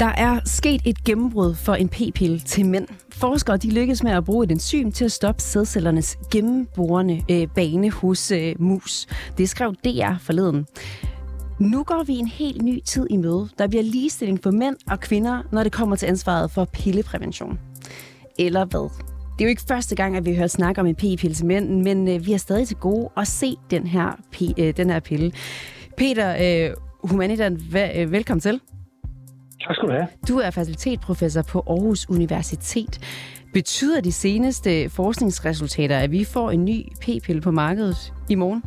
Der er sket et gennembrud for en p-pille til mænd. Forskere de lykkes med at bruge et enzym til at stoppe sædcellernes gennemborende øh, bane hos øh, mus. Det skrev DR forleden. Nu går vi en helt ny tid i møde. Der bliver ligestilling for mænd og kvinder, når det kommer til ansvaret for pilleprævention. Eller hvad? Det er jo ikke første gang, at vi hører snak om en p-pille til mænd, men øh, vi er stadig til gode at se den her, p- øh, den her pille. Peter øh, Humanitan, øh, velkommen til. Tak skal du have. Du er facilitetprofessor på Aarhus Universitet. Betyder de seneste forskningsresultater, at vi får en ny p-pille på markedet i morgen?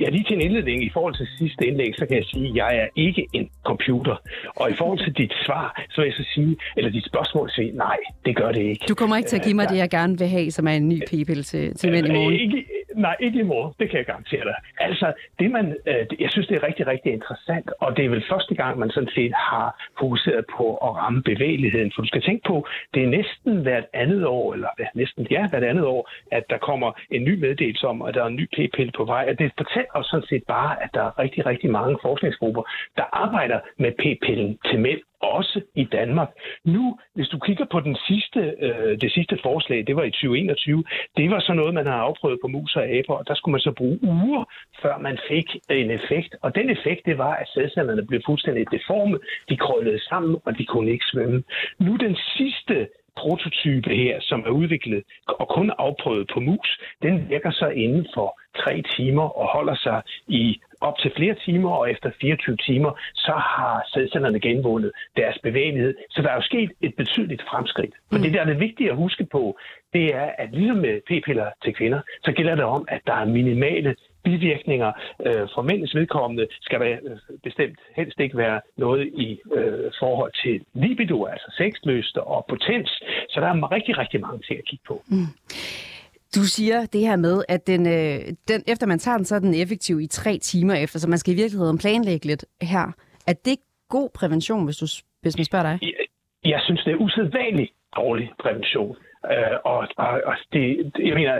Ja, lige til en indledning i forhold til sidste indlæg, så kan jeg sige, at jeg er ikke en computer. Og i forhold til dit svar, så vil jeg så sige, eller dit spørgsmål, sige, nej, det gør det ikke. Du kommer ikke til at give mig det, jeg gerne vil have, som er en ny p-pille til, til mænd i morgen? Ikke, nej, ikke i morgen. Det kan jeg garantere dig. Altså, det man, øh, jeg synes, det er rigtig, rigtig interessant, og det er vel første gang, man sådan set har fokuseret på at ramme bevægeligheden. For du skal tænke på, det er næsten hvert andet år, eller ja, næsten ja, hvert andet år, at der kommer en ny meddelelse om, at der er en ny p-pille på vej. Og det fortæller og sådan set bare, at der er rigtig, rigtig mange forskningsgrupper, der arbejder med p-pillen til mænd, også i Danmark. Nu, hvis du kigger på den sidste, øh, det sidste forslag, det var i 2021, det var så noget, man har afprøvet på mus og aber, og der skulle man så bruge uger, før man fik en effekt. Og den effekt, det var, at sædcellerne blev fuldstændig deforme, de krøllede sammen, og de kunne ikke svømme. Nu den sidste prototype her, som er udviklet og kun afprøvet på mus, den virker så inden for tre timer og holder sig i op til flere timer, og efter 24 timer, så har sædcellerne genvundet deres bevægelighed. Så der er jo sket et betydeligt fremskridt. For mm. det, der er det vigtige at huske på, det er, at ligesom med p-piller til kvinder, så gælder det om, at der er minimale bivirkninger. Øh, for mænds vedkommende skal der øh, bestemt helst ikke være noget i øh, forhold til libido, altså sexlyst og potens. Så der er rigtig, rigtig mange ting at kigge på. Mm. Du siger det her med, at den, øh, den, efter man tager den, så er den effektiv i tre timer efter, så man skal i virkeligheden planlægge lidt her. Er det god prævention, hvis, du, hvis man spørger dig? Jeg, jeg synes, det er usædvanligt dårlig prævention. Øh, og, og, og det, jeg mener,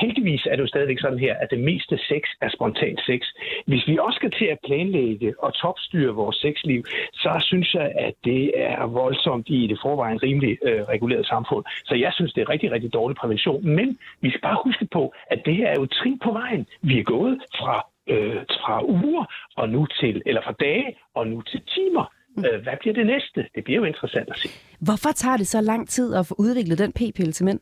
heldigvis er det jo stadigvæk sådan her, at det meste sex er spontant sex. Hvis vi også skal til at planlægge og topstyre vores sexliv, så synes jeg, at det er voldsomt i det forvejen rimelig øh, reguleret samfund. Så jeg synes, det er rigtig, rigtig dårlig prævention. Men vi skal bare huske på, at det her er jo trin på vejen. Vi er gået fra, øh, fra uger og nu til, eller fra dage og nu til timer. Øh, hvad bliver det næste? Det bliver jo interessant at se. Hvorfor tager det så lang tid at få udviklet den p-pille til mænd?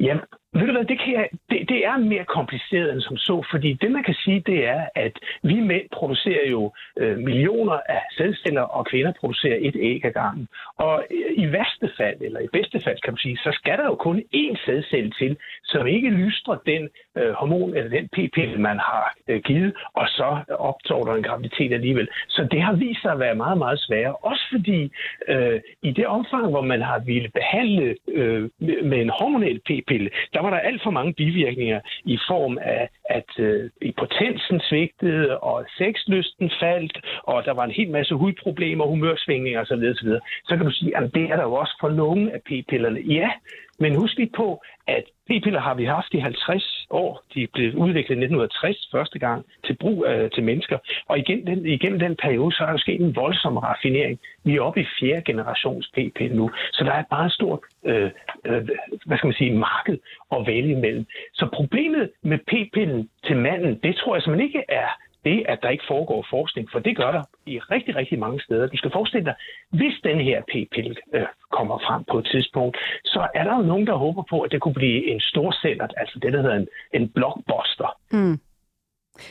Jamen, ved du hvad, det, kan jeg, det, det er mere kompliceret end som så, fordi det man kan sige, det er, at vi mænd producerer jo øh, millioner af sædceller, og kvinder producerer et æg ad gangen. Og øh, i værste fald, eller i bedste fald kan man sige, så skal der jo kun én sædcelle til, som ikke lystrer den øh, hormon eller den p-pille, man har øh, givet, og så optår der en graviditet alligevel. Så det har vist sig at være meget, meget sværere. Også fordi øh, i det omfang, hvor man har ville behandle øh, med en hormonel p-pille, der var der alt for mange bivirkninger i form af, at øh, potensen svigtede, og sexlysten faldt, og der var en hel masse hudproblemer, humørsvingninger osv. osv. Så kan du sige, at det er der jo også for nogle af p-pillerne. Ja, men husk lige på, at p-piller har vi haft i 50 år. De blev udviklet i 1960 første gang til brug øh, til mennesker. Og igen, den, igennem den periode, så er der sket en voldsom raffinering. Vi er oppe i fjerde generations p-pille nu. Så der er bare et stort øh, øh, hvad skal man sige, marked at vælge imellem. Så problemet med p-pillen til manden, det tror jeg simpelthen ikke er det, at der ikke foregår forskning, for det gør der i rigtig, rigtig mange steder. Du skal forestille dig, hvis den her p-pille øh, kommer frem på et tidspunkt, så er der jo nogen, der håber på, at det kunne blive en stor sælger, altså det, der hedder en, en blockbuster. Mm.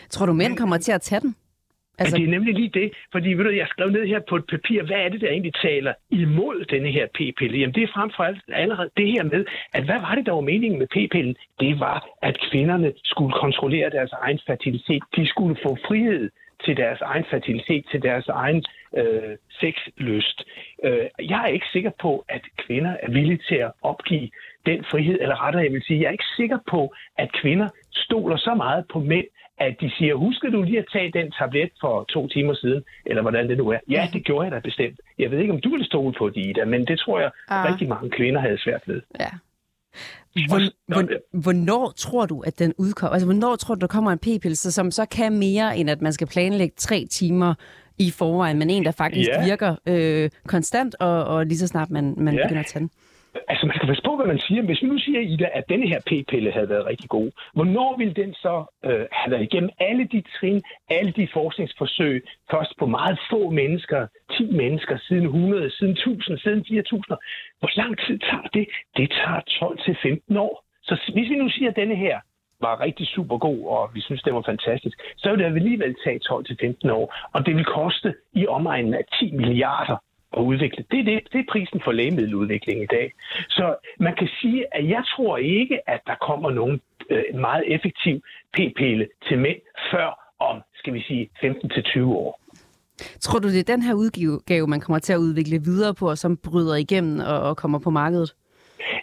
Tror du, mænd kommer til at tage den? Altså... Ja, det er nemlig lige det, fordi ved du, jeg skrev ned her på et papir, hvad er det, der egentlig taler imod denne her p-pille? Jamen det er frem for alt allerede det her med, at hvad var det, der var meningen med p-pillen? Det var, at kvinderne skulle kontrollere deres egen fertilitet. De skulle få frihed til deres egen fertilitet, til deres egen øh, sexlyst. Øh, jeg er ikke sikker på, at kvinder er villige til at opgive den frihed, eller rettere jeg vil sige, jeg er ikke sikker på, at kvinder stoler så meget på mænd, at de siger, husker du lige at tage den tablet for to timer siden, eller hvordan det nu er. Ja, det gjorde jeg da bestemt. Jeg ved ikke, om du ville stole på det, Ida, men det tror jeg, ah. rigtig mange kvinder havde svært ved. Ja. Hvor, hvor, hvornår tror du, at den udkommer? Altså, hvornår tror du, der kommer en p-pille, som så kan mere, end at man skal planlægge tre timer i forvejen, men en, der faktisk ja. virker øh, konstant, og, og lige så snart man, man ja. begynder at tage den? Altså, man skal passe på, hvad man siger. Hvis vi nu siger, Ida, at denne her p-pille havde været rigtig god, hvornår ville den så øh, have været igennem alle de trin, alle de forskningsforsøg, først på meget få mennesker, 10 mennesker, siden 100, siden 1000, siden 4000? Hvor lang tid tager det? Det tager 12-15 år. Så hvis vi nu siger, at denne her var rigtig super god, og vi synes, det var fantastisk, så vil det alligevel tage 12-15 år, og det vil koste i omegnen af 10 milliarder at udvikle. Det er, det, det er prisen for lægemiddeludvikling i dag. Så man kan sige, at jeg tror ikke, at der kommer nogen øh, meget effektiv p-pille til mænd før om, skal vi sige, 15-20 år. Tror du, det er den her udgave, man kommer til at udvikle videre på, og som bryder igennem og, og kommer på markedet?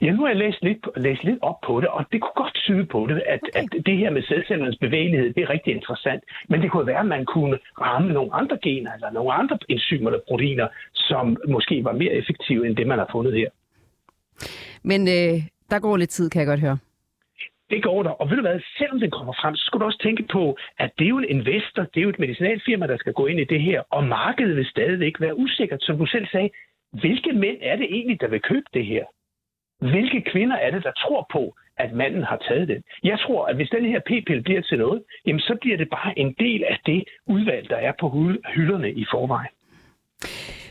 Ja, nu har jeg læst lidt, læst lidt op på det, og det kunne godt tyde på det, at, okay. at det her med selvcellernes bevægelighed, det er rigtig interessant. Men det kunne være, at man kunne ramme nogle andre gener, eller nogle andre enzymer eller proteiner, som måske var mere effektive end det, man har fundet her. Men øh, der går lidt tid, kan jeg godt høre. Det går der. Og ved du hvad, selvom den kommer frem, så skal du også tænke på, at det er jo en investor, det er jo et medicinalfirma, der skal gå ind i det her, og markedet vil stadigvæk være usikkert. Som du selv sagde, hvilke mænd er det egentlig, der vil købe det her? Hvilke kvinder er det, der tror på, at manden har taget den? Jeg tror, at hvis den her p-pille bliver til noget, jamen så bliver det bare en del af det udvalg, der er på hylderne i forvejen.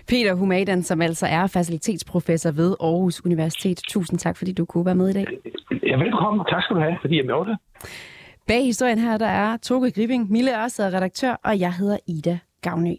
Peter Humadan, som altså er facilitetsprofessor ved Aarhus Universitet. Tusind tak, fordi du kunne være med i dag. Ja, velkommen. Tak skal du have, fordi jeg det. Bag historien her, der er Toge Gripping, Mille Ørsted, redaktør, og jeg hedder Ida Gavnø.